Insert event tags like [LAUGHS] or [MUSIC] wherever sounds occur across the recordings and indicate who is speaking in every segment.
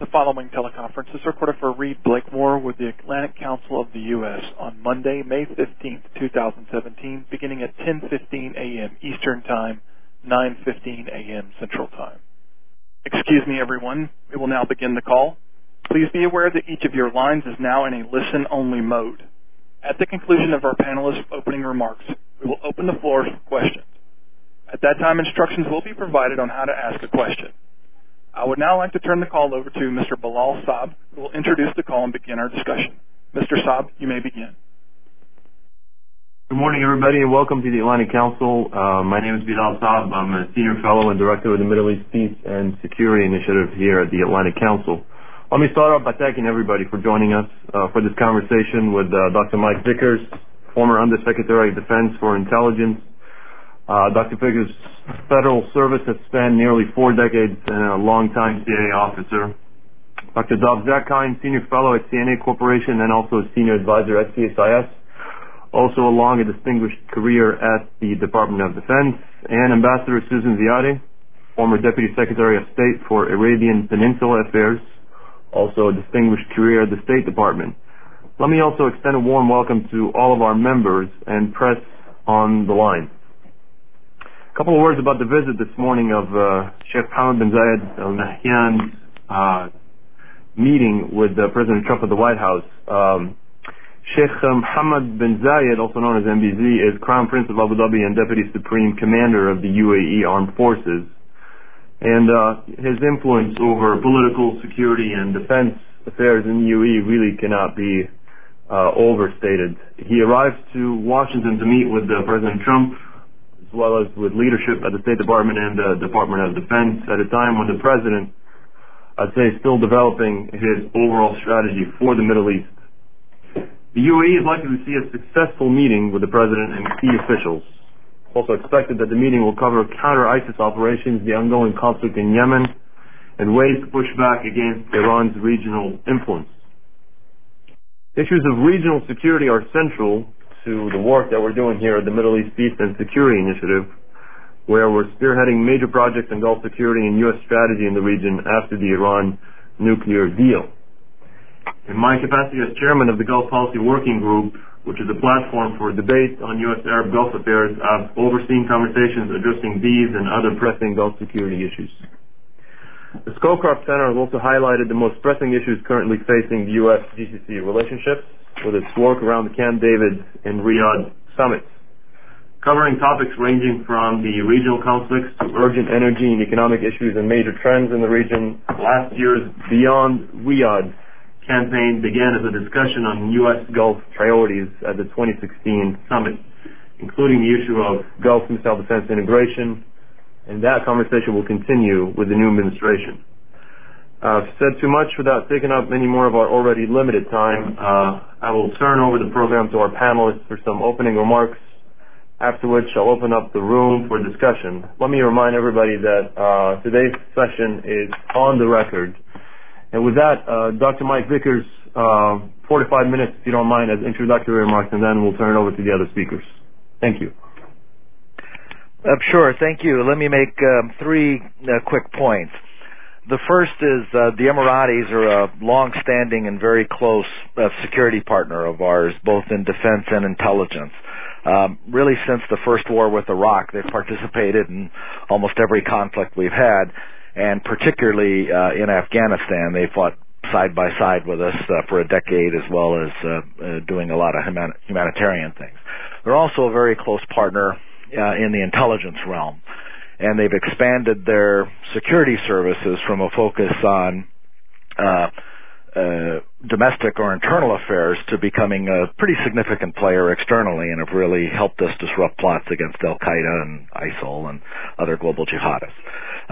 Speaker 1: The following teleconference is recorded for Reed Blakemore with the Atlantic Council of the U.S. on Monday, May 15th, 2017, beginning at 10:15 a.m. Eastern Time, 9:15 a.m. Central Time. Excuse me, everyone. We will now begin the call. Please be aware that each of your lines is now in a listen-only mode. At the conclusion of our panelists' opening remarks, we will open the floor for questions. At that time, instructions will be provided on how to ask a question. I would now like to turn the call over to Mr. Bilal Saab, who will introduce the call and begin our discussion. Mr. Saab, you may begin.
Speaker 2: Good morning, everybody, and welcome to the Atlantic Council. Uh, my name is Bilal Saab. I'm a senior fellow and director of the Middle East Peace and Security Initiative here at the Atlantic Council. Let me start off by thanking everybody for joining us uh, for this conversation with uh, Dr. Mike Vickers, former Undersecretary of Defense for Intelligence uh, Dr. Vickers' federal service has spanned nearly four decades and a long-time CIA officer. Dr. Dov Zakheim, Senior Fellow at CNA Corporation and also a Senior Advisor at CSIS. Also a distinguished career at the Department of Defense. And Ambassador Susan Ziadeh, former Deputy Secretary of State for Arabian Peninsula Affairs. Also a distinguished career at the State Department. Let me also extend a warm welcome to all of our members and press on the line. A couple of words about the visit this morning of uh, Sheikh Mohammed bin Zayed Al Nahyan's uh, meeting with uh, President Trump at the White House. Um, Sheikh Mohammed bin Zayed, also known as MBZ, is Crown Prince of Abu Dhabi and Deputy Supreme Commander of the UAE Armed Forces. And uh, his influence over political security and defense affairs in the UAE really cannot be uh, overstated. He arrived to Washington to meet with uh, President Trump as well as with leadership at the State Department and the Department of Defense at a time when the President, I'd say, is still developing his overall strategy for the Middle East. The UAE is likely to see a successful meeting with the President and key officials. Also expected that the meeting will cover counter-ISIS operations, the ongoing conflict in Yemen, and ways to push back against Iran's regional influence. Issues of regional security are central to the work that we're doing here at the Middle East Peace and Security Initiative, where we're spearheading major projects in Gulf security and U.S. strategy in the region after the Iran nuclear deal. In my capacity as chairman of the Gulf Policy Working Group, which is a platform for debate on U.S. Arab Gulf affairs, I've overseen conversations addressing these and other pressing Gulf security issues. The Scowcroft Center has also highlighted the most pressing issues currently facing the U.S. GCC relationships, with its work around the Camp David and Riyadh summits, covering topics ranging from the regional conflicts to urgent energy and economic issues and major trends in the region. Last year's Beyond Riyadh campaign began as a discussion on U.S. Gulf priorities at the 2016 summit, including the issue of Gulf missile defense integration, and that conversation will continue with the new administration. I've said too much without taking up any more of our already limited time. Uh, I will turn over the program to our panelists for some opening remarks, after which I'll open up the room for discussion. Let me remind everybody that uh, today's session is on the record. And with that, uh, Dr. Mike Vickers, uh, 45 minutes, if you don't mind, as introductory remarks, and then we'll turn it over to the other speakers. Thank you.
Speaker 3: Uh, sure. Thank you. Let me make um, three uh, quick points. The first is uh, the Emiratis are a long-standing and very close uh, security partner of ours, both in defense and intelligence. Um, really, since the first war with Iraq, they've participated in almost every conflict we've had, and particularly uh, in Afghanistan, they fought side by side with us uh, for a decade, as well as uh, uh, doing a lot of human- humanitarian things. They're also a very close partner uh, in the intelligence realm and they've expanded their security services from a focus on uh, uh, domestic or internal affairs to becoming a pretty significant player externally and have really helped us disrupt plots against Al Qaeda and ISIL and other global jihadists.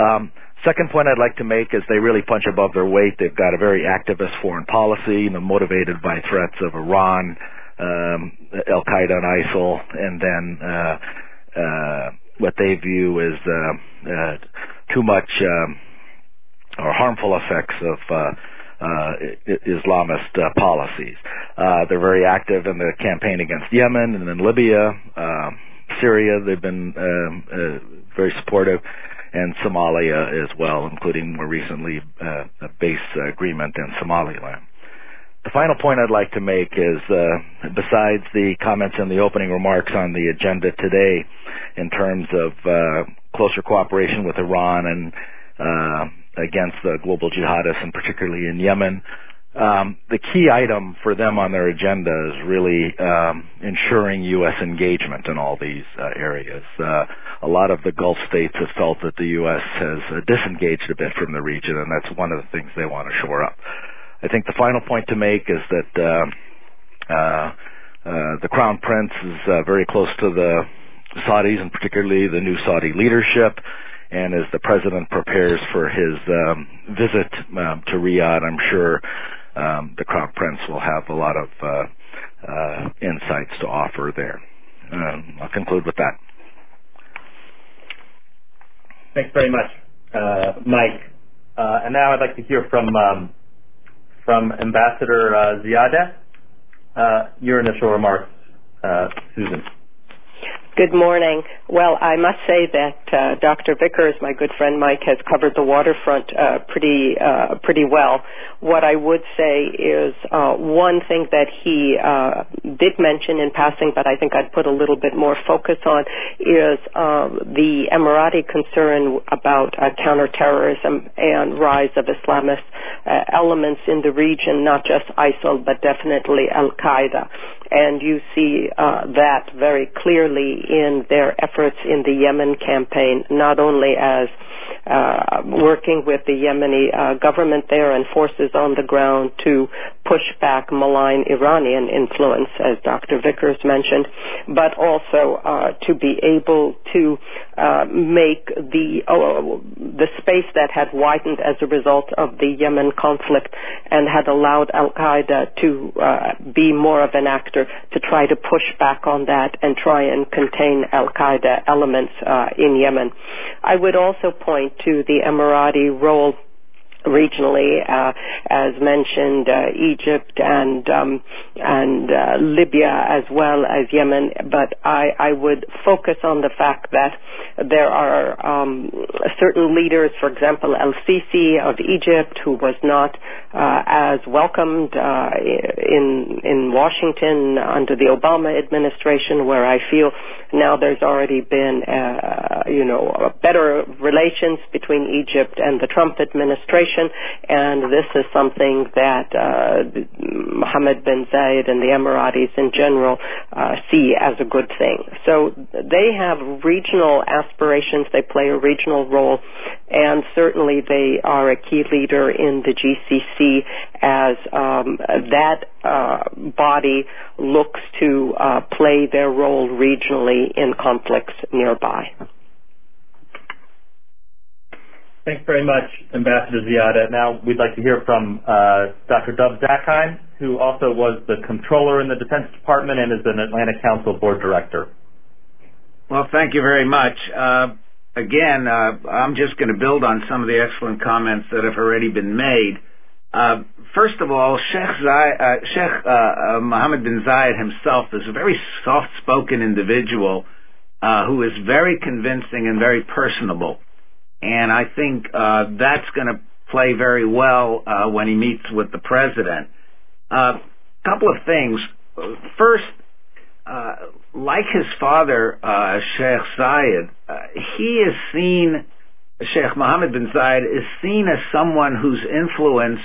Speaker 3: Um, second point I'd like to make is they really punch above their weight. They've got a very activist foreign policy, you know, motivated by threats of Iran, um, Al Qaeda and ISIL, and then uh, uh, what they view as uh, uh, too much um, or harmful effects of uh, uh, Islamist uh, policies. Uh, they're very active in the campaign against Yemen and then Libya, uh, Syria. They've been um, uh, very supportive, and Somalia as well, including more recently uh, a base agreement in Somaliland. The final point I'd like to make is, uh, besides the comments in the opening remarks on the agenda today, in terms of uh, closer cooperation with Iran and uh, against the global jihadists, and particularly in Yemen, um, the key item for them on their agenda is really um, ensuring U.S. engagement in all these uh, areas. Uh, a lot of the Gulf states have felt that the U.S. has uh, disengaged a bit from the region, and that's one of the things they want to shore up. I think the final point to make is that uh, uh, uh, the Crown Prince is very close to the Saudis, and particularly the new Saudi leadership. And as the president prepares for his um, visit um, to Riyadh, I'm sure um, the Crown Prince will have a lot of uh, uh, insights to offer there. Um, I'll conclude with that.
Speaker 2: Thanks very much, uh, Mike. Uh, and now I'd like to hear from um, from Ambassador uh, Ziadeh. Uh, your initial remarks, Susan.
Speaker 4: Good morning. Well, I must say that uh, Dr. Vickers, my good friend Mike, has covered the waterfront uh, pretty uh, pretty well. What I would say is uh, one thing that he uh, did mention in passing, but I think I'd put a little bit more focus on, is um, the Emirati concern about uh, counterterrorism and rise of Islamist elements in the region, not just ISIL, but definitely Al Qaeda and you see uh, that very clearly in their efforts in the Yemen campaign, not only as uh, working with the Yemeni uh, government there and forces on the ground to push back malign Iranian influence, as Dr. Vickers mentioned, but also uh, to be able to uh, make the uh, the space that had widened as a result of the Yemen conflict and had allowed Al Qaeda to be more of an actor to try to push back on that and try and contain Al Qaeda elements in Yemen. I would also point to the Emirati role regionally, uh, as mentioned, uh, Egypt and um, and uh, Libya as well as Yemen. But I, I would focus on the fact that there are um, certain leaders, for example, El Sisi of Egypt, who was not uh, as welcomed uh, in in Washington under the Obama administration, where I feel now there's already been, uh, you know, better relations between Egypt and the Trump administration, and this is something that uh, Mohammed bin Zayed and the Emiratis in general uh, see as a good thing. So they have regional aspirations. They play a regional role, and certainly they are a key leader in the GCC as um, that uh, body looks to uh, play their role regionally in conflicts nearby.
Speaker 2: Thanks very much, Ambassador Ziadeh. Now we'd like to hear from uh, Dr. Dov Zakheim, who also was the controller in the Defense Department and is an Atlantic Council board director.
Speaker 5: Well, thank you very much. Uh, again, uh, I'm just going to build on some of the excellent comments that have already been made. Uh, first of all, Sheikh, Zay, uh, Sheikh uh, Mohammed bin Zayed himself is a very soft-spoken individual who is very convincing and very personable, and I think uh, that's going to play very well uh, when he meets with the president. A uh, couple of things. First, uh, like his father, uh, Sheikh Zayed, uh, he is seen, Sheikh Mohammed bin Zayed is seen as someone whose influence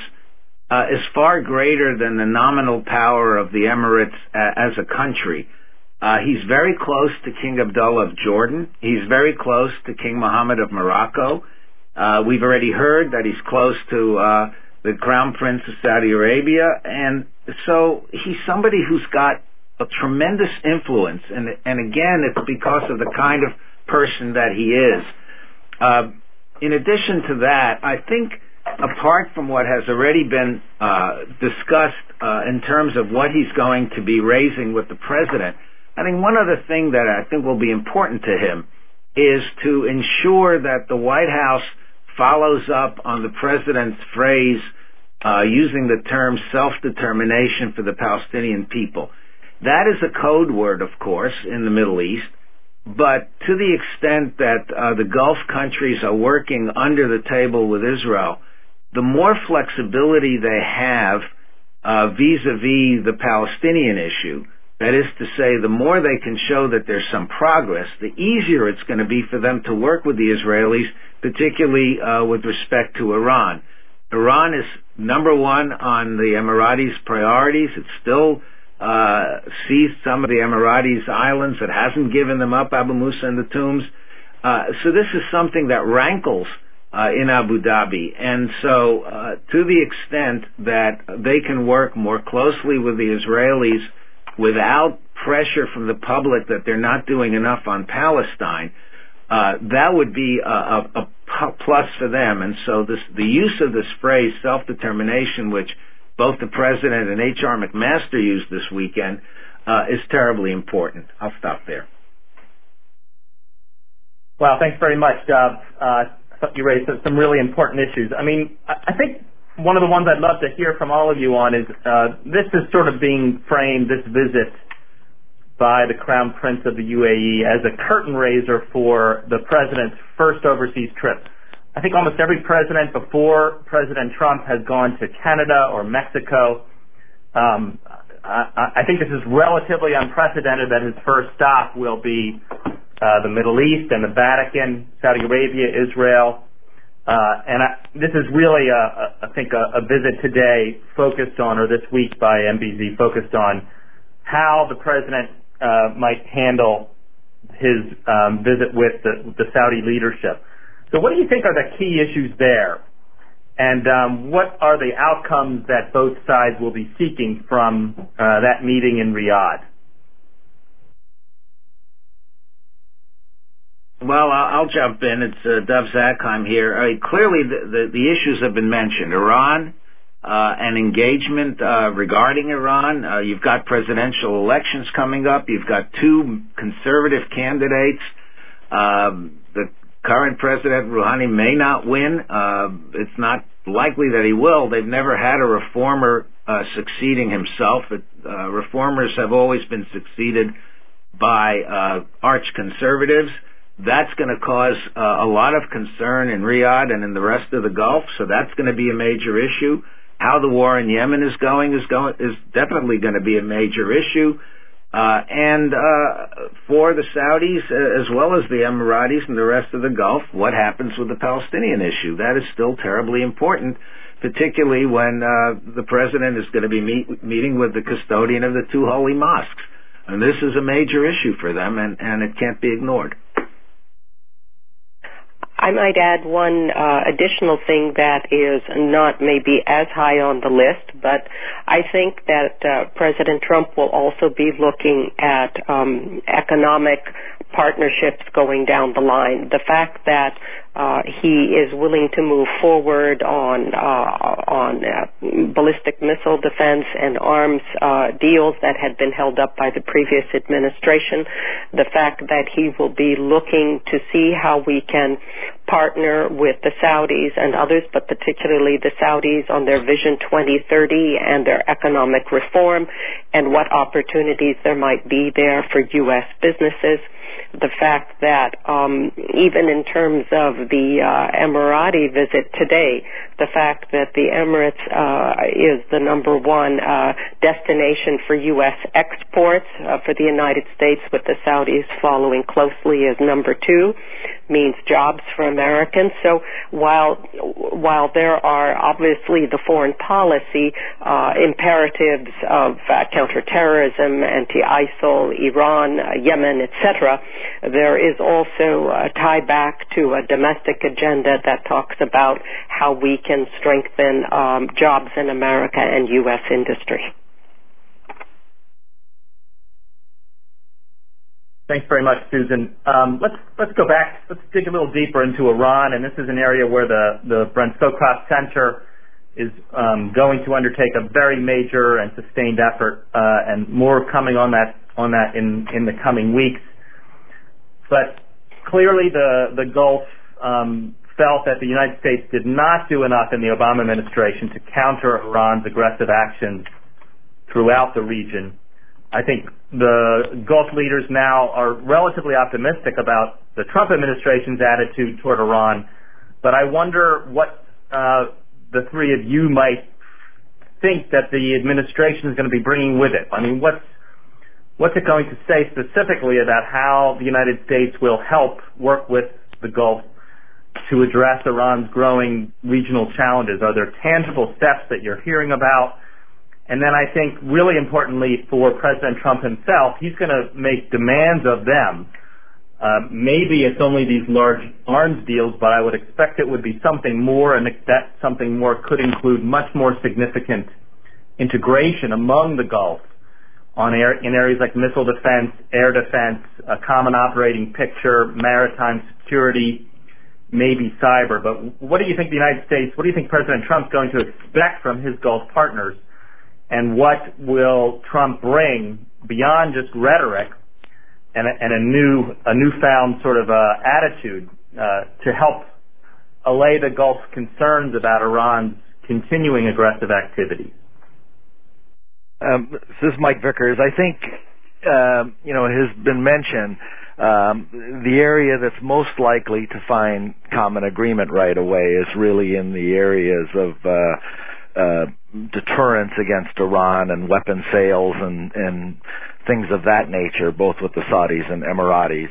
Speaker 5: uh, is far greater than the nominal power of the Emirates uh, as a country. Uh, he's very close to King Abdullah of Jordan. He's very close to King Mohammed of Morocco. Uh, we've already heard that he's close to uh, the Crown Prince of Saudi Arabia, and so he's somebody who's got a tremendous influence. And and again, it's because of the kind of person that he is. Uh, in addition to that, I think apart from what has already been uh, discussed uh, in terms of what he's going to be raising with the president, I think one other thing that I think will be important to him is to ensure that the White House follows up on the president's phrase uh, using the term self-determination for the Palestinian people. That is a code word, of course, in the Middle East. But to the extent that uh, the Gulf countries are working under the table with Israel, the more flexibility they have uh, vis-a-vis the Palestinian issue, that is to say, the more they can show that there's some progress, the easier it's going to be for them to work with the Israelis, particularly uh, with respect to Iran. Iran is number one on the Emiratis' priorities. It still uh, seized some of the Emiratis' islands. It hasn't given them up, Abu Musa and the Tunbs. Uh, so this is something that rankles uh, in Abu Dhabi. And so, uh, to the extent that they can work more closely with the Israelis without pressure from the public that they're not doing enough on Palestine, uh, that would be a, a, a, plus for them. And so, this, the use of this phrase "self-determination," which both the president and H.R. McMaster used this weekend, uh, is terribly important. I'll stop there.
Speaker 6: Well, thanks very much, Dov. Uh, you raised some really important issues. I mean, I think one of the ones I'd love to hear from all of you on is uh, this is sort of being framed, this visit by the Crown Prince of the UAE as a curtain raiser for the president's first overseas trip. I think almost every president before President Trump has gone to Canada or Mexico. Um, I, I think this is relatively unprecedented that his first stop will be uh, the Middle East and the Vatican, Saudi Arabia, Israel. Uh, and I, this is really, a, a, I think, a, a visit today focused on, or this week by MBZ, focused on how the president uh, might handle his um, visit with the, the Saudi leadership. So, what do you think are the key issues there? And um, what are the outcomes that both sides will be seeking from uh, that meeting in Riyadh?
Speaker 5: Well, I'll jump in. It's uh, Dov Zakheim here. I mean, clearly, the, the, the issues have been mentioned. Iran uh, and engagement uh, regarding Iran. Uh, you've got presidential elections coming up. You've got two conservative candidates. Um, the current president Rouhani may not win. Uh, it's not likely that he will. They've never had a reformer uh, succeeding himself. It, uh, reformers have always been succeeded by uh, arch conservatives. That's going to cause uh, a lot of concern in Riyadh and in the rest of the Gulf. So that's going to be a major issue. How the war in Yemen is going is going is definitely going to be a major issue. Uh, and uh, for the Saudis uh, as well as the Emiratis and the rest of the Gulf, what happens with the Palestinian issue? That is still terribly important, particularly when uh, the president is going to be meet, meeting with the custodian of the two holy mosques. And this is a major issue for them, and, and it can't be ignored.
Speaker 4: I might add one uh, additional thing that is not maybe as high on the list, but I think that uh, President Trump will also be looking at um, economic partnerships going down the line. The fact that uh, he is willing to move forward on uh, on uh, ballistic missile defense and arms uh, deals that had been held up by the previous administration. The fact that he will be looking to see how we can partner with the Saudis and others, but particularly the Saudis on their Vision 2030 and their economic reform, and what opportunities there might be there for U.S. businesses the fact that um, even in terms of the uh, Emirati visit today, the fact that the Emirates uh, is the number one uh, destination for U.S. exports uh, for the United States, with the Saudis following closely as number two, means jobs for Americans. So while while there are obviously the foreign policy uh, imperatives of uh, counterterrorism, anti-ISIL, Iran, Yemen, etc there is also a tie back to a domestic agenda that talks about how we can strengthen um, jobs in America and U.S. industry.
Speaker 6: Thanks very much, Susan. Um, let's let's go back. Let's dig a little deeper into Iran, and this is an area where the the Brent Scowcroft Center is um, going to undertake a very major and sustained effort, uh, and more coming on that on that in in the coming weeks. But clearly, the the Gulf um, felt that the United States did not do enough in the Obama administration to counter Iran's aggressive actions throughout the region. I think the Gulf leaders now are relatively optimistic about the Trump administration's attitude toward Iran, but I wonder what uh, the three of you might think that the administration is going to be bringing with it. I mean, what's what's it going to say specifically about how the United States will help work with the Gulf to address Iran's growing regional challenges? Are there tangible steps that you're hearing about? And then I think really importantly for President Trump himself, he's going to make demands of them. Uh, maybe it's only these large arms deals, but I would expect it would be something more, and that something more could include much more significant integration among the Gulf in areas like missile defense, air defense, a common operating picture, maritime security, maybe cyber. But what do you think the United States, what do you think President Trump's going to expect from his Gulf partners? And what will Trump bring beyond just rhetoric and a, and a new, a newfound sort of uh, attitude uh, to help allay the Gulf's concerns about Iran's continuing aggressive activities?
Speaker 3: Um, this is Mike Vickers. I think, um, you know, it has been mentioned um, the area that's most likely to find common agreement right away is really in the areas of uh, uh, deterrence against Iran and weapon sales and, and things of that nature, both with the Saudis and Emiratis.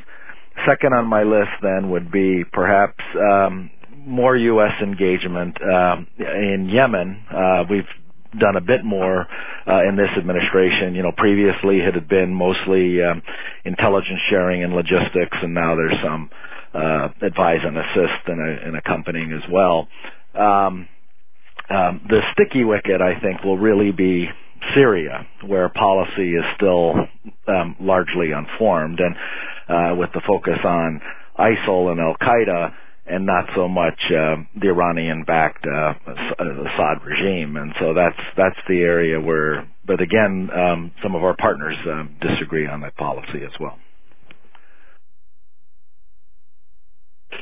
Speaker 3: Second on my list then would be perhaps um, more U.S. engagement um, in Yemen. Uh, we've done a bit more uh, in this administration. You know, previously it had been mostly um, intelligence sharing and logistics, and now there's some uh, advise and assist and, and accompanying as well. Um, um, the sticky wicket, I think, will really be Syria, where policy is still um, largely unformed, and uh, with the focus on ISIL and Al Qaeda and not so much uh, the Iranian-backed uh, Assad regime. And so that's that's the area where, but again, um, some of our partners uh, disagree on that policy as well.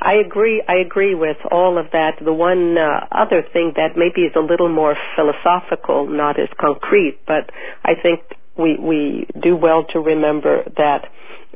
Speaker 4: I agree. I agree with all of that. The one uh, other thing that maybe is a little more philosophical, not as concrete, but I think we we do well to remember that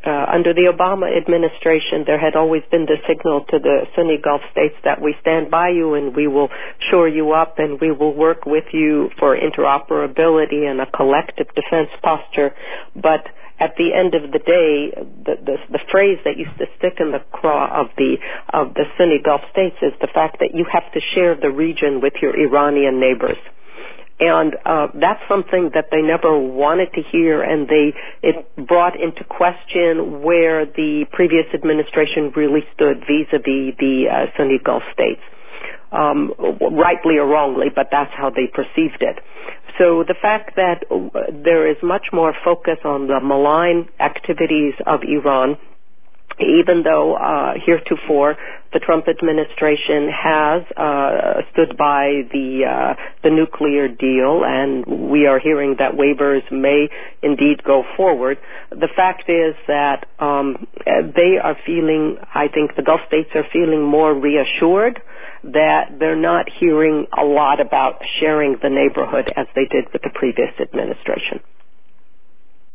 Speaker 4: uh, under the Obama administration, there had always been the signal to the Sunni Gulf states that we stand by you and we will shore you up and we will work with you for interoperability and a collective defense posture. But at the end of the day, the, the, the phrase that used to stick in the craw of the of the Sunni Gulf states is the fact that you have to share the region with your Iranian neighbors and uh, that's something that they never wanted to hear, and they it brought into question where the previous administration really stood vis-a-vis the uh, Sunni Gulf states, um, rightly or wrongly, but that's how they perceived it. So the fact that uh, there is much more focus on the malign activities of Iran even though uh, heretofore the Trump administration has uh, stood by the uh, the nuclear deal, and we are hearing that waivers may indeed go forward. The fact is that um, they are feeling, I think, the Gulf states are feeling more reassured that they're not hearing a lot about sharing the neighborhood as they did with the previous administration.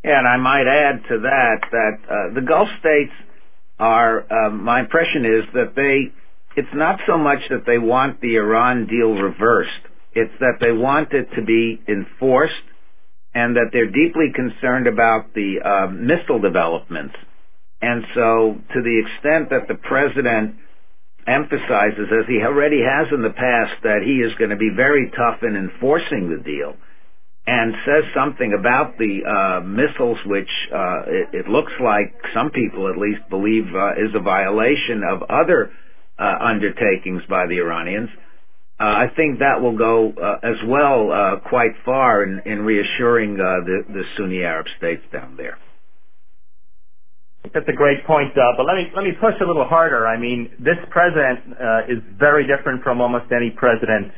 Speaker 5: And I might add to that that uh, the Gulf states are um, my impression is that they it's not so much that they want the Iran deal reversed. It's that they want it to be enforced and that they're deeply concerned about the uh, missile developments. And so to the extent that the president emphasizes as he already has in the past that he is going to be very tough in enforcing the deal and says something about the uh, missiles, which uh, it, it looks like some people at least believe uh, is a violation of other uh, undertakings by the Iranians. Uh, I think that will go uh, as well quite far in, in reassuring the, the Sunni Arab states down there.
Speaker 6: That's a great point, but let me let me push a little harder. I mean, this president is very different from almost any president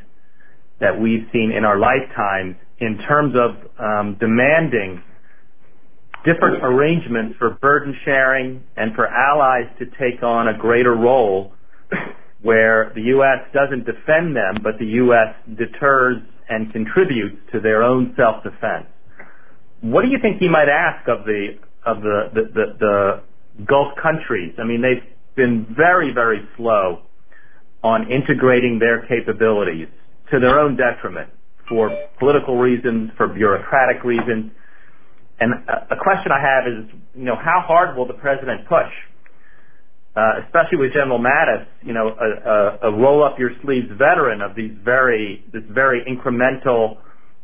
Speaker 6: that we've seen in our lifetimes in terms of um, demanding different arrangements for burden sharing and for allies to take on a greater role where the U.S. doesn't defend them, but the U.S. deters and contributes to their own self-defense. What do you think he might ask of the of the, the, the, the Gulf countries? I mean, they've been very, very slow on integrating their capabilities to their own detriment for political reasons, for bureaucratic reasons. And a, question I have is, you know, how hard will the president push? Uh, especially with General Mattis, you know, a, a, a roll up your sleeves veteran of these very, this very incremental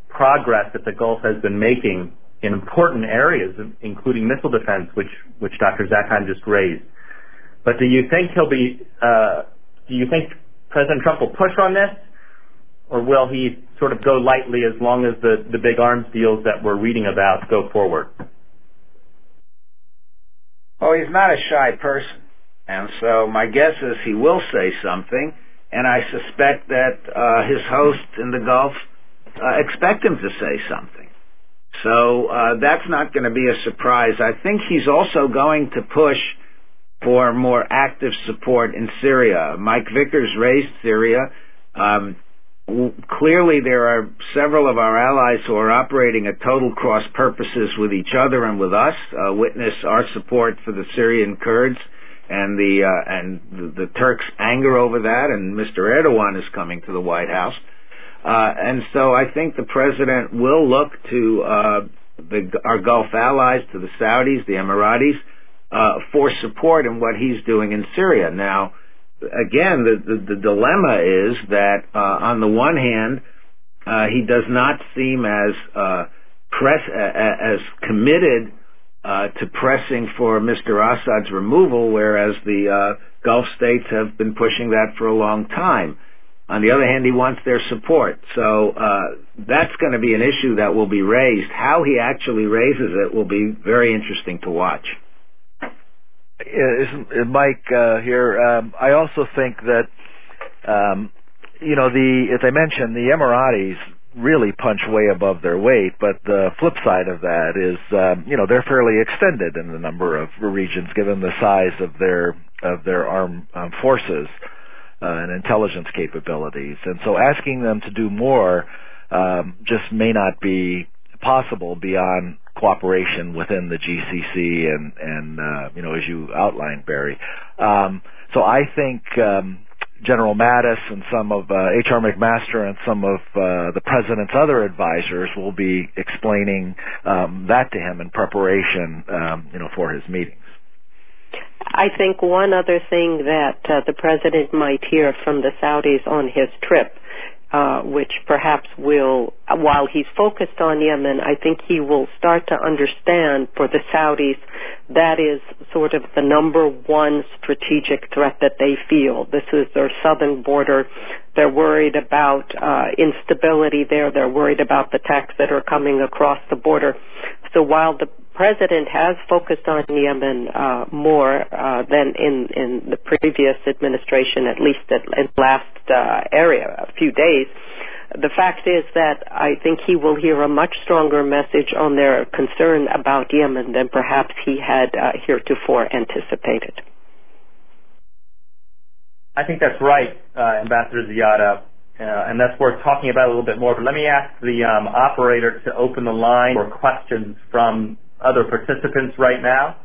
Speaker 6: progress that the Gulf has been making in important areas, including missile defense, which, which Dr. Zakheim just raised. But do you think he'll be, uh, do you think President Trump will push on this? Or will he sort of go lightly as long as the, the big arms deals that we're reading about go forward?
Speaker 5: Oh, he's not a shy person. And so my guess is he will say something, and I suspect that uh, his hosts in the Gulf uh, expect him to say something. So uh, that's not going to be a surprise. I think he's also going to push for more active support in Syria. Mike Vickers raised Syria. Um, clearly, there are several of our allies who are operating at total cross purposes with each other and with us. Uh, witness our support for the Syrian Kurds and the uh, and the, the Turks' anger over that. And Mr. Erdogan is coming to the White House. Uh, and so I think the president will look to uh, the, our Gulf allies, to the Saudis, the Emiratis, uh, for support in what he's doing in Syria. Now, again, the, the, the dilemma is that uh, on the one hand, uh, he does not seem as uh, press as committed to pressing for Mr. Assad's removal, whereas the Gulf states have been pushing that for a long time. On the other hand, he wants their support. So uh, that's going to be an issue that will be raised. How he actually raises it will be very interesting to watch.
Speaker 3: Yeah, Mike uh, here. Um, I also think that um, you know the as I mentioned, the Emiratis really punch way above their weight. But the flip side of that is, um, you know, they're fairly extended in the number of regions given the size of their of their armed um, forces uh, and intelligence capabilities. And so asking them to do more um, just may not be possible beyond cooperation within the GCC and and uh, you know as you outlined, Barry. Um, so I think um, General Mattis and some of uh, H.R. McMaster and some of uh, the president's other advisors will be explaining um, that to him in preparation, um, you know, for his meetings.
Speaker 4: I think one other thing that uh, the president might hear from the Saudis on his trip, uh, which perhaps will, while he's focused on Yemen, I think he will start to understand for the Saudis that is sort of the number one strategic threat that they feel. This is their southern border. They're worried about uh, instability there. They're worried about the attacks that are coming across the border. So while the president has focused on Yemen uh, more uh, than in in the previous administration, at least at, in the last uh, area, a few days. The fact is that I think he will hear a much stronger message on their concern about Yemen than perhaps he had uh, heretofore anticipated.
Speaker 6: I think that's right, uh, Ambassador Ziadeh. Uh, and that's worth talking about a little bit more. But let me ask the um, operator to open the line for questions from other participants right now,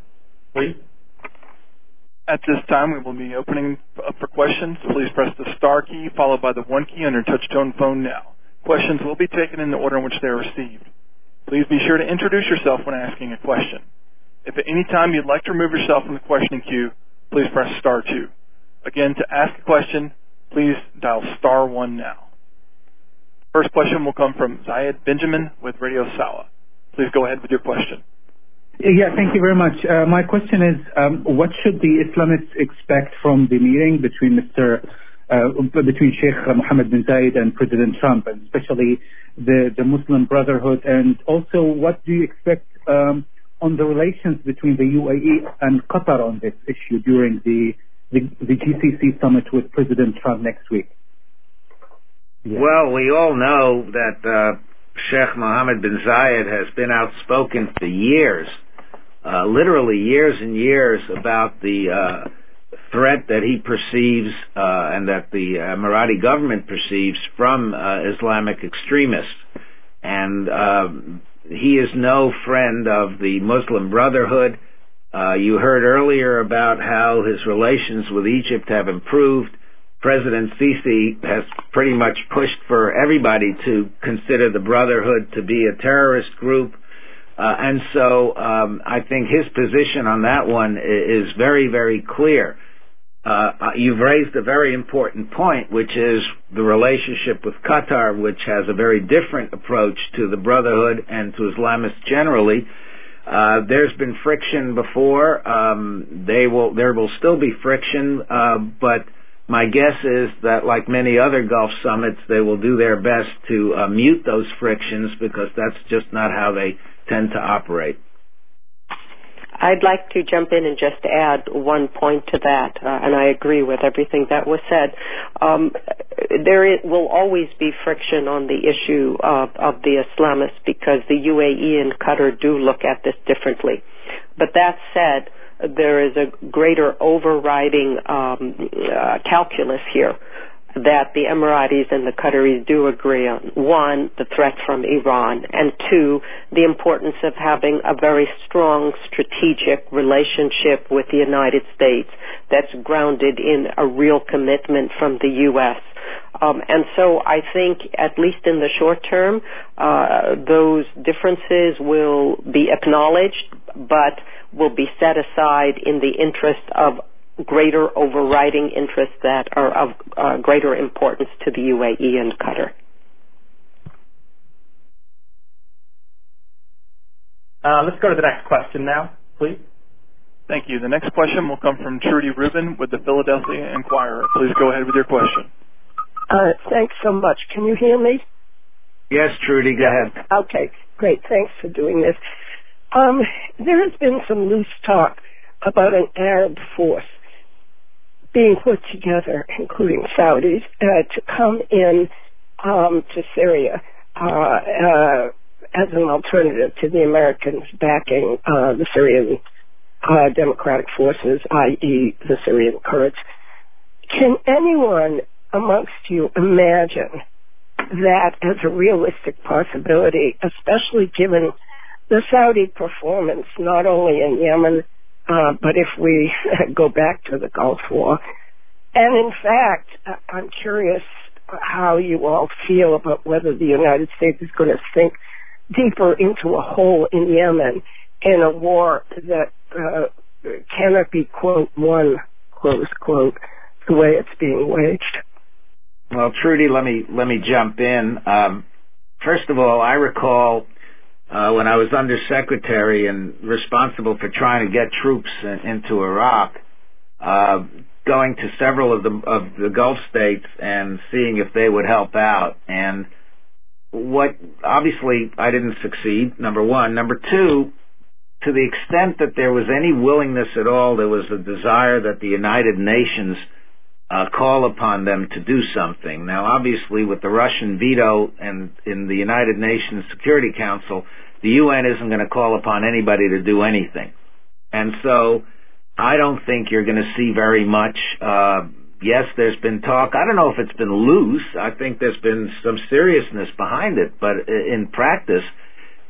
Speaker 6: please?
Speaker 1: At this time, we will be opening up for questions. Please press the star key followed by the one key on your touch-tone phone now. Questions will be taken in the order in which they are received. Please be sure to introduce yourself when asking a question. If at any time you'd like to remove yourself from the questioning queue, please press star two. Again, to ask a question, please dial star one now. First question will come from Zaid Benjamin with Radio Sawa. Please go ahead with your question.
Speaker 7: Yeah, thank you very much. Uh, my question is, um, what should the Islamists expect from the meeting between Mr. Uh, between Sheikh Mohammed bin Zayed and President Trump, and especially the, the Muslim Brotherhood, and also what do you expect um, on the relations between the UAE and Qatar on this issue during the the, the GCC summit with President Trump next week?
Speaker 5: Yeah. Well, we all know that uh, Sheikh Mohammed bin Zayed has been outspoken for years uh, literally years and years about the uh, threat that he perceives uh, and that the Emirati government perceives from uh, Islamic extremists. And um, he is no friend of the Muslim Brotherhood. Uh, you heard earlier about how his relations with Egypt have improved. President Sisi has pretty much pushed for everybody to consider the Brotherhood to be a terrorist group. Uh, and so um, I think his position on that one is very, very clear. Uh, uh, you've raised a very important point, which is the relationship with Qatar, which has a very different approach to the Brotherhood and to Islamists generally. Uh, there's been friction before. Um, they will, there will still be friction, uh, but my guess is that, like many other Gulf summits, they will do their best to uh, mute those frictions because that's just not how they tend to operate.
Speaker 4: I'd like to jump in and just add one point to that, uh, and I agree with everything that was said. Um, there is, will always be friction on the issue of, of the Islamists because the UAE and Qatar do look at this differently. But that said, there is a greater overriding um, uh, calculus here that the Emiratis and the Qataris do agree on. One, the threat from Iran, and two, the importance of having a very strong strategic relationship with the United States that's grounded in a real commitment from the U.S. Um, and so I think, at least in the short term, uh, those differences will be acknowledged, but will be set aside in the interest of greater overriding interests that are of uh, greater importance to the UAE and Qatar.
Speaker 6: Uh, let's go to the next question now, please.
Speaker 1: Thank you. The next question will come from Trudy Rubin with the Philadelphia Inquirer. Please go ahead with your question.
Speaker 8: Uh, thanks so much. Can you hear me?
Speaker 5: Yes, Trudy, go ahead.
Speaker 8: Okay, great. Thanks for doing this. Um, there has been some loose talk about an Arab force being put together, including Saudis, uh, to come in um, to Syria uh, uh, as an alternative to the Americans backing uh, the Syrian uh, democratic forces, i.e., the Syrian Kurds. Can anyone amongst you imagine that as a realistic possibility, especially given the Saudi performance not only in Yemen uh, but if we [LAUGHS] go back to the Gulf War, and in fact, I'm curious how you all feel about whether the United States is going to sink deeper into a hole in Yemen in a war that uh, cannot be quote won close quote the way it's being waged.
Speaker 5: Well, Trudy, let me let me jump in. Um, first of all, I recall uh, when I was undersecretary and responsible for trying to get troops in, into Iraq, uh, going to several of the of the Gulf states and seeing if they would help out. And what obviously I didn't succeed. Number one. Number two. To the extent that there was any willingness at all, there was a desire that the United Nations uh, call upon them to do something. Now, obviously, with the Russian veto and in the United Nations Security Council, the UN isn't going to call upon anybody to do anything. And so I don't think you're going to see very much. Uh, yes, there's been talk. I don't know if it's been loose. I think there's been some seriousness behind it, but in practice,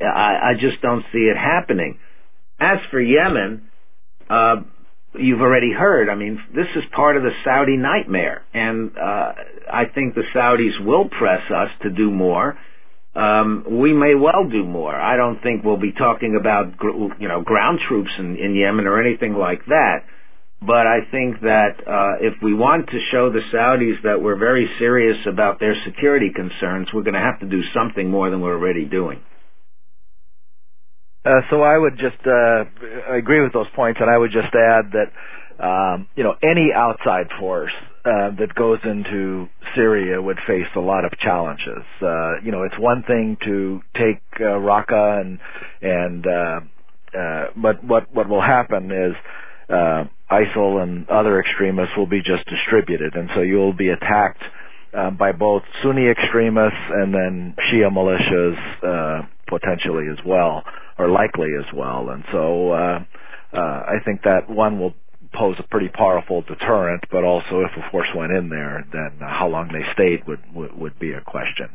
Speaker 5: I, I just don't see it happening. As for Yemen, uh, you've already heard. I mean, this is part of the Saudi nightmare, and uh, I think the Saudis will press us to do more um, we may well do more. I don't think we'll be talking about you know ground troops in, in Yemen or anything like that. But I think that uh, if we want to show the Saudis that we're very serious about their security concerns, we're going to have to do something more than we're already doing.
Speaker 3: Uh, so I would just uh, agree with those points, and I would just add that um, you know any outside force uh, that goes into Syria would face a lot of challenges. Uh, you know, it's one thing to take uh, Raqqa and and uh, uh, but what what will happen is uh, ISIL and other extremists will be just distributed, and so you'll be attacked uh, by both Sunni extremists and then Shia militias uh, potentially as well, or likely as well. And so uh, uh, I think that one will pose a pretty powerful deterrent, but also if a force went in there, then how long they stayed would would, would be a question.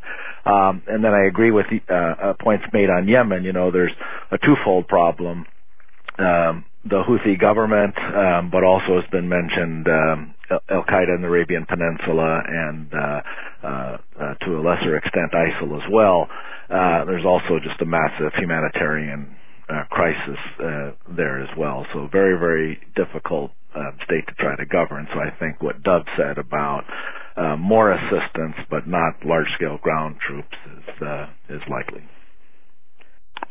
Speaker 3: Um, and then I agree with the uh, uh, points made on Yemen. You know, there's a twofold problem. Um, the Houthi government, um, but also has been mentioned um, Al Qaeda in the Arabian Peninsula and uh, uh, uh, to a lesser extent ISIL as well. Uh, there's also just a massive humanitarian uh, crisis uh, there as well. So very, very difficult uh, state to try to govern. So I think what Dov said about more assistance but not large-scale ground troops is is likely.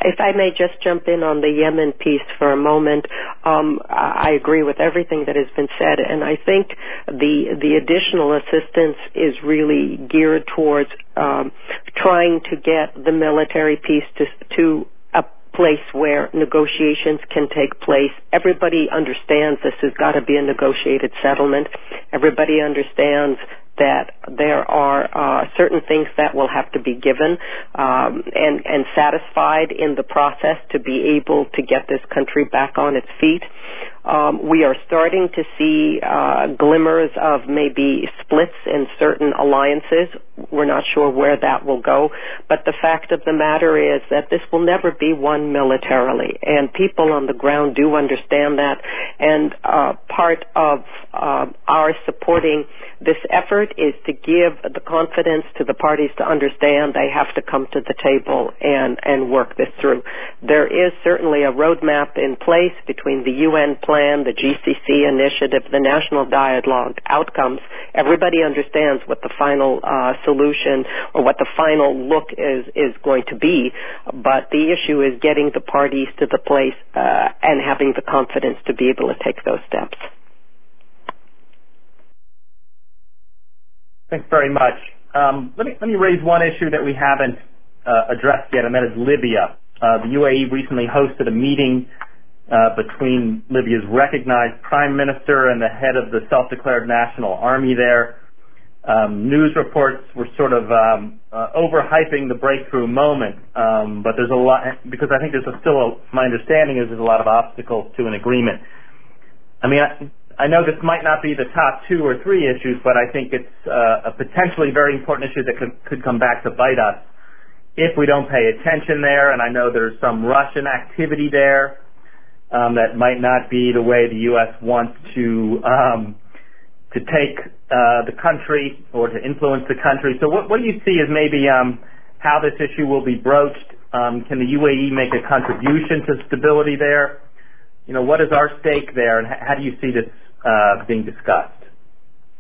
Speaker 4: If I may just jump in on the Yemen piece for a moment, um, I agree with everything that has been said, and I think the the additional assistance is really geared towards um, trying to get the military piece to to a place where negotiations can take place. Everybody understands this has got to be a negotiated settlement. Everybody understands that there are uh, certain things that will have to be given um, and and satisfied in the process to be able to get this country back on its feet. Um, we are starting to see uh, glimmers of maybe splits in certain alliances. We're not sure where that will go, but the fact of the matter is that this will never be won militarily, and people on the ground do understand that. And uh, part of uh, our supporting this effort is to give the confidence to the parties to understand they have to come to the table and and work this through. There is certainly a roadmap in place between the UN plan, the GCC initiative, the national dialogue outcomes. Everybody understands what the final uh, solution or what the final look is is going to be, but the issue is getting the parties to the place uh, and having the confidence to be able to take those steps.
Speaker 6: Thanks very much. Um, let me let me raise one issue that we haven't uh, addressed yet, and that is Libya. Uh, the UAE recently hosted a meeting uh, between Libya's recognized prime minister and the head of the self-declared national army there. Um, news reports were sort of um, uh, overhyping the breakthrough moment, um, but there's a lot because I think there's a, still a, my understanding is there's a lot of obstacles to an agreement. I mean, I know this might not be the top two or three issues, but I think it's uh, a potentially very important issue that could, could come back to bite us if we don't pay attention there. And I know there's some Russian activity there um, that might not be the way the U.S. wants to um, to take uh, the country or to influence the country. So what, what do you see as maybe um, how this issue will be broached? Um, can the UAE make a contribution to stability there? You know, what is our stake there, and how do you see this uh, being discussed?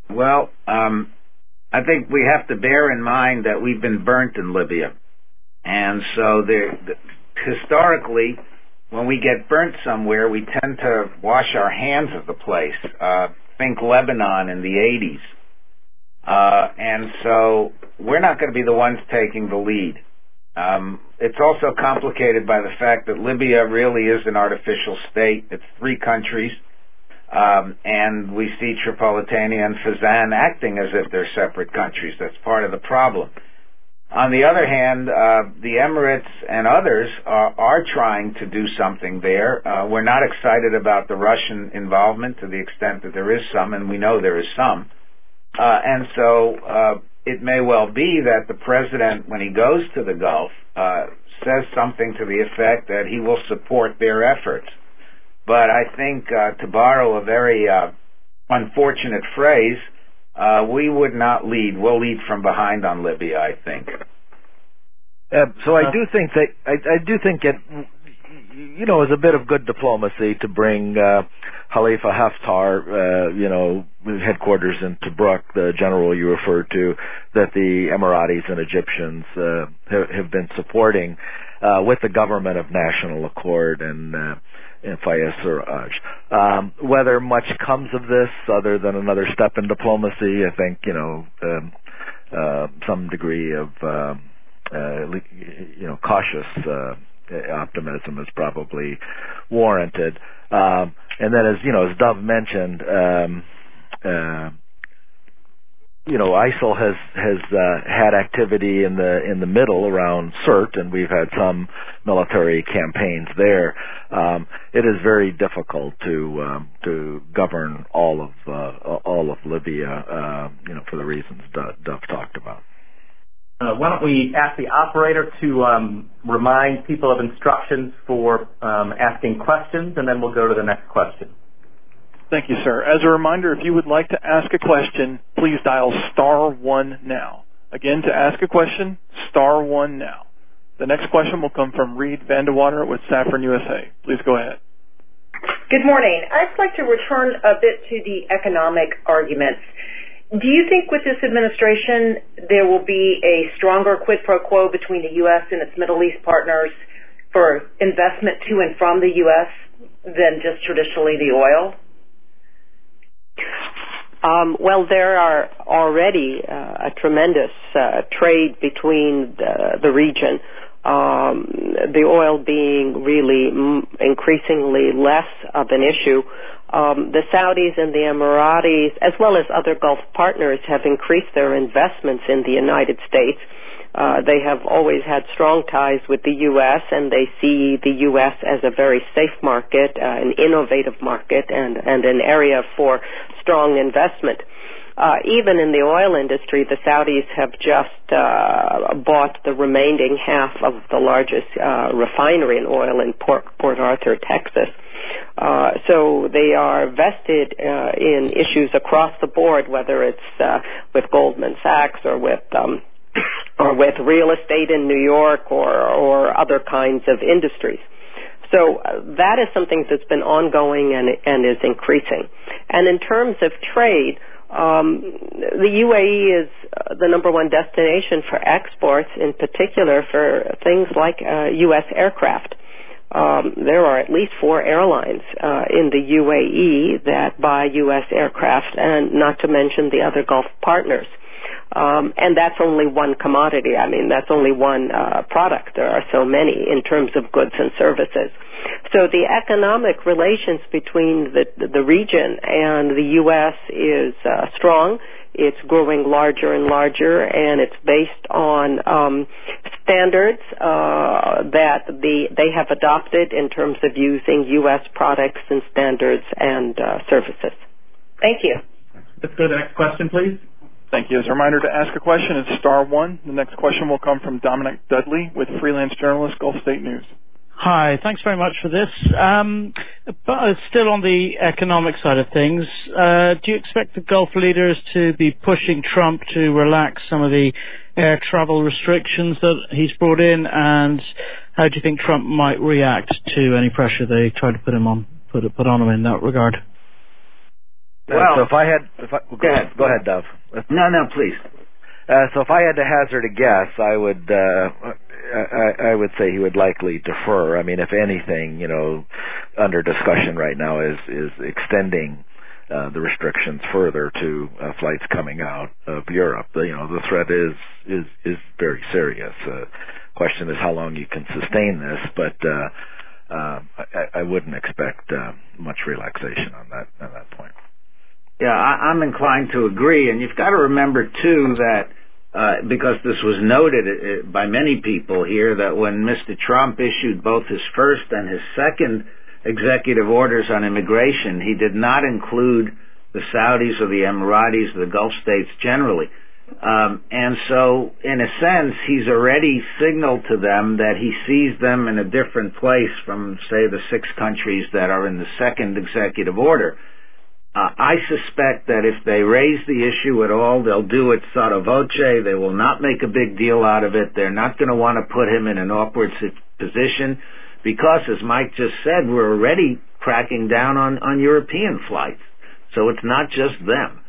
Speaker 5: Well, um, I think we have to bear in mind that we've been burnt in Libya, and so there, historically, when we get burnt somewhere, we tend to wash our hands of the place. Uh, think Lebanon in the 80s. Uh, and so we're not going to be the ones taking the lead. Um, it's also complicated by the fact that Libya really is an artificial state. It's three countries. Um, and we see Tripolitania and Fezzan acting as if they're separate countries. That's part of the problem. On the other hand, uh, the Emirates and others are, are, trying to do something there. Uh, we're not excited about the Russian involvement to the extent that there is some, and we know there is some. Uh, and so uh, it may well be that the president, when he goes to the Gulf, uh, says something to the effect that he will support their efforts. But I think, uh, to borrow a very uh, unfortunate phrase, uh, we would not lead. We'll lead from behind on Libya, I think.
Speaker 3: Uh, so I do think that I, I do think it, you know, is a bit of good diplomacy to bring uh, Khalifa Haftar, uh, you know, headquarters in Tobruk, the general you referred to, that the Emiratis and Egyptians uh, have, have been supporting uh, with the government of national accord and. Uh, Fayez Sarraj. Um, whether much comes of this other than another step in diplomacy, I think, you know, um, uh, some degree of, uh, uh, you know, cautious uh, optimism is probably warranted. Um, and then, as you know, as Dov mentioned, um, uh, you know, ISIL has has uh, had activity in the in the middle around Sirte, and we've had some military campaigns there. Um, it is very difficult to um, to govern all of uh, all of Libya, uh, you know, for the reasons Dov talked about.
Speaker 6: Uh, why don't we ask the operator to um, remind people of instructions for um, asking questions, and then we'll go to the next question.
Speaker 1: Thank you, sir. As a reminder, if you would like to ask a question, please dial star one now. Again, to ask a question, star one now. The next question will come from Reed Vandewater with Safran USA. Please go ahead.
Speaker 9: Good morning. I'd like to return a bit to the economic arguments. Do you think with this administration there will be a stronger quid pro quo between the U.S. and its Middle East partners for investment to and from the U.S. than just traditionally the oil?
Speaker 4: Um, well, there are already uh, a tremendous uh, trade between the, the region. Um, the oil being really m- increasingly less of an issue um, the Saudis and the Emiratis, as well as other Gulf partners, have increased their investments in the United States. Uh, they have always had strong ties with the U.S. and they see the U.S. as a very safe market, uh, an innovative market, and, and an area for strong investment. Uh, even in the oil industry, the Saudis have just uh, bought the remaining half of the largest uh, refinery in oil in Port, Port Arthur, Texas. Uh, so they are vested uh, in issues across the board, whether it's uh, with Goldman Sachs or with um, [COUGHS] or with real estate in New York or or other kinds of industries. So uh, that is something that's been ongoing and and is increasing. And in terms of trade, um, the UAE is uh, the number one destination for exports, in particular for things like uh, U.S. aircraft um, there are at least four airlines uh, in the UAE that buy U.S. aircraft, and not to mention the other Gulf partners. Um, and that's only one commodity. I mean, that's only one uh, product. There are so many in terms of goods and services. So the economic relations between the the region and the U.S. is uh, strong. It's growing larger and larger, and it's based on um, standards uh, that the they have adopted in terms of using U.S. products and standards and uh, services.
Speaker 9: Thank you.
Speaker 6: Let's go to the next question, please.
Speaker 1: Thank you. As a reminder to ask a question, it's star one. The next question will come from Dominic Dudley with freelance journalist Gulf State News.
Speaker 10: Hi. Thanks very much for this. Um, but uh, still on the economic side of things, uh, do you expect the Gulf leaders to be pushing Trump to relax some of the air travel restrictions that he's brought in? And how do you think Trump might react to any pressure they try to put him on, put put on him in that regard?
Speaker 3: Well, so if I had, if I, go, ahead, go ahead, Dov.
Speaker 5: No, no, please.
Speaker 3: Uh, so if I had to hazard a guess, I would uh, I, I would say he would likely defer. I mean, if anything, you know, under discussion right now is is extending uh, the restrictions further to uh, flights coming out of Europe. You know, the threat is is is very serious. Uh, question is how long you can sustain this, but uh, uh, I, I wouldn't expect uh, much relaxation on that on that point.
Speaker 5: Yeah, I, I'm inclined to agree, and you've got to remember too that uh, because this was noted uh, by many people here that when Mr. Trump issued both his first and his second executive orders on immigration, he did not include the Saudis or the Emiratis or the Gulf states generally. Um, and so, in a sense, he's already signaled to them that he sees them in a different place from, say, the six countries that are in the second executive order. Uh, I suspect that if they raise the issue at all, they'll do it sotto voce. They will not make a big deal out of it. They're not going to want to put him in an awkward position because, as Mike just said, we're already cracking down on, on European flights. So it's not just them.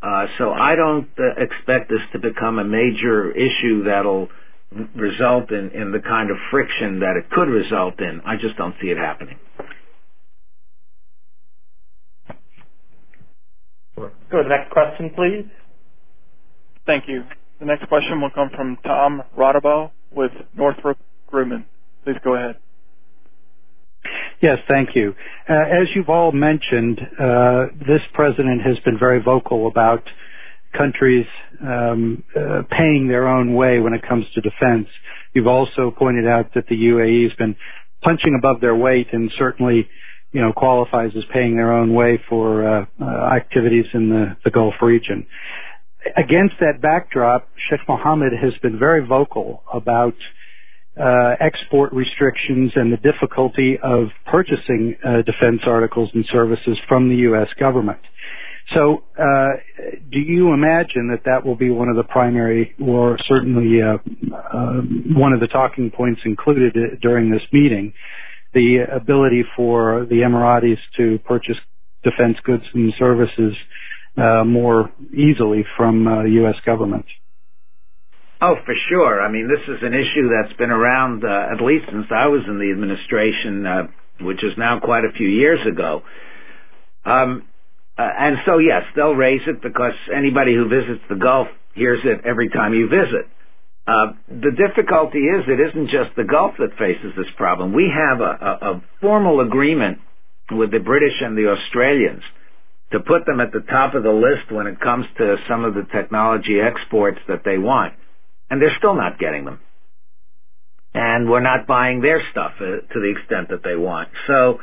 Speaker 5: Uh, so I don't uh, expect this to become a major issue that'll result in, in the kind of friction that it could result in. I just don't see it happening.
Speaker 6: Go to the next question, please.
Speaker 1: Thank you. The next question will come from Tom Rodabow with Northrop Grumman. Please go ahead.
Speaker 11: Yes, thank you. Uh, as you've all mentioned, uh, this president has been very vocal about countries um, uh, paying their own way when it comes to defense. You've also pointed out that the UAE has been punching above their weight and certainly you know, qualifies as paying their own way for uh, uh, activities in the, the Gulf region. against that backdrop, Sheikh Mohammed has been very vocal about uh, export restrictions and the difficulty of purchasing uh, defense articles and services from the U.S. government. So, uh, do you imagine that that will be one of the primary, or certainly uh, uh, one of the talking points included during this meeting, the ability for the Emiratis to purchase defense goods and services uh, more easily from uh, U.S. government?
Speaker 5: Oh, for sure. I mean, this is an issue that's been around uh, at least since I was in the administration, uh, which is now quite a few years ago. Um, uh, and so, yes, they'll raise it because anybody who visits the Gulf hears it every time you visit. Uh, the difficulty is it isn't just the Gulf that faces this problem. We have a, a, a formal agreement with the British and the Australians to put them at the top of the list when it comes to some of the technology exports that they want. And they're still not getting them. And we're not buying their stuff uh, to the extent that they want. So,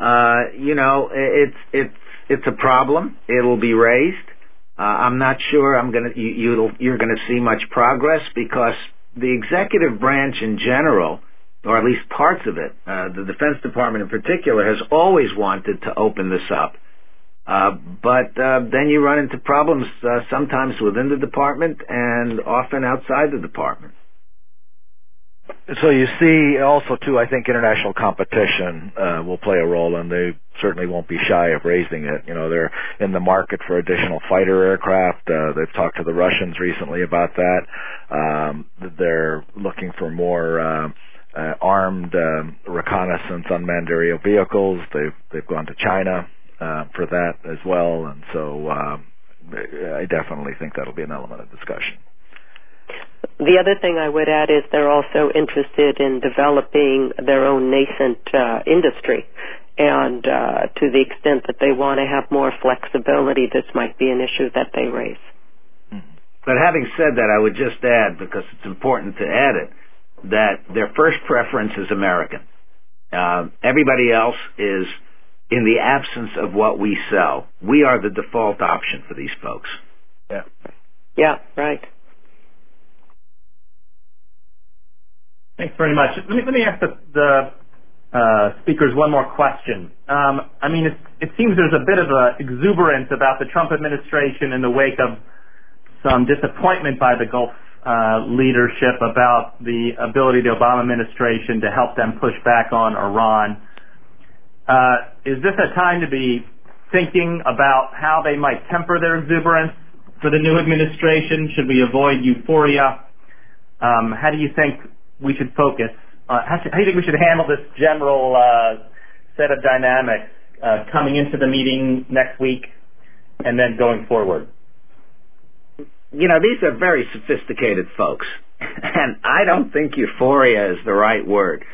Speaker 5: uh, you know, it's, it's, it's a problem. It'll be raised. Uh, I'm not sure I'm gonna you, you you're gonna see much progress because the executive branch in general, or at least parts of it, uh, the Defense Department in particular, has always wanted to open this up. Uh, but uh, then you run into problems uh, sometimes within the department and often outside the department.
Speaker 3: So you see also too, I think international competition uh, will play a role, and they certainly won't be shy of raising it. You know, they're in the market for additional fighter aircraft. Uh, they've talked to the Russians recently about that. Um, they're looking for more. Uh, uh, armed um, reconnaissance unmanned aerial vehicles. They've they've gone to China uh, for that as well, and so um, I definitely think that'll be an element of discussion.
Speaker 4: The other thing I would add is they're also interested in developing their own nascent uh, industry. And uh, to the extent that they want to have more flexibility, this might be an issue that they raise.
Speaker 5: Mm-hmm. But having said that, I would just add, because it's important to add it, that their first preference is American. Uh, everybody else is in the absence of what we sell. We are the default option for these folks.
Speaker 3: Yeah.
Speaker 4: Yeah, right.
Speaker 6: Thanks very much. Let me let me ask the, the uh, speakers one more question. Um, I mean, it seems there's a bit of a exuberance about the Trump administration in the wake of some disappointment by the Gulf uh, leadership about the ability of the Obama administration to help them push back on Iran. Uh, is this a time to be thinking about how they might temper their exuberance for the new administration? Should we avoid euphoria? Um, how do you think we should focus on, how, should, how do you think we should handle this general uh, set of dynamics uh, coming into the meeting next week and then going forward?
Speaker 5: You know, these are very sophisticated folks, [LAUGHS] and I don't think euphoria is the right word.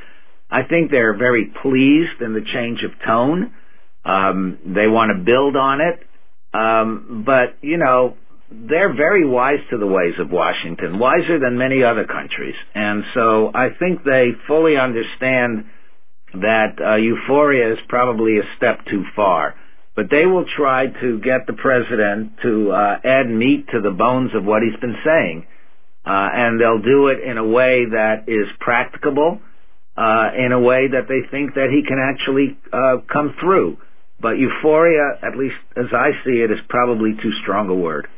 Speaker 5: I think they're very pleased in the change of tone. Um, they want to build on it. Um, but, you know, they're very wise to the ways of Washington, wiser than many other countries. And so I think they fully understand that uh, euphoria is probably a step too far. But they will try to get the president to uh, add meat to the bones of what he's been saying. Uh, and they'll do it in a way that is practicable, uh, in a way that they think that he can actually uh, come through. But euphoria, at least as I see it, is probably too strong a word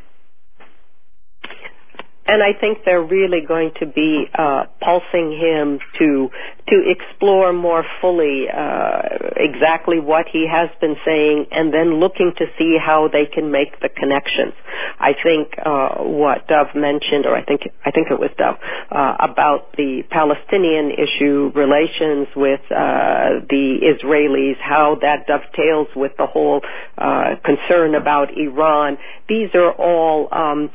Speaker 4: and I think they're really going to be uh, pulsing him to to explore more fully uh, exactly what he has been saying, and then looking to see how they can make the connections. I think uh, what Dov mentioned, or I think I think it was Dov, uh, about the Palestinian issue, relations with uh, the Israelis, how that dovetails with the whole uh, concern about Iran. These are all um,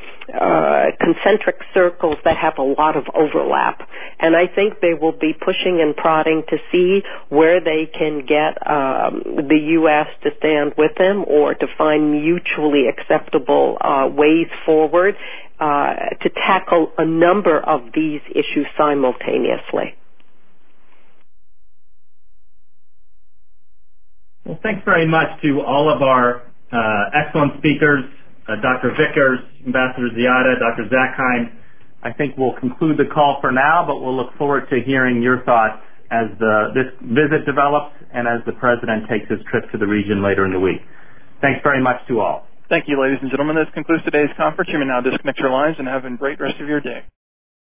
Speaker 4: concentric circles that have a lot of overlap, and I think they will be pushing and prodding to see where they can get um, the U.S. to stand with them or to find mutually acceptable uh, ways forward uh, to tackle a number of these issues simultaneously.
Speaker 6: Well, thanks very much to all of our uh, excellent speakers Uh, Dr. Vickers, Ambassador Ziadeh, Dr. Zakheim. I think we'll conclude the call for now, but we'll look forward to hearing your thoughts as the, this visit develops and as the President takes his trip to the region later in the week. Thanks very much to all.
Speaker 1: Thank you, ladies and gentlemen. This concludes today's conference. You may now disconnect your lines and have a great rest of your day.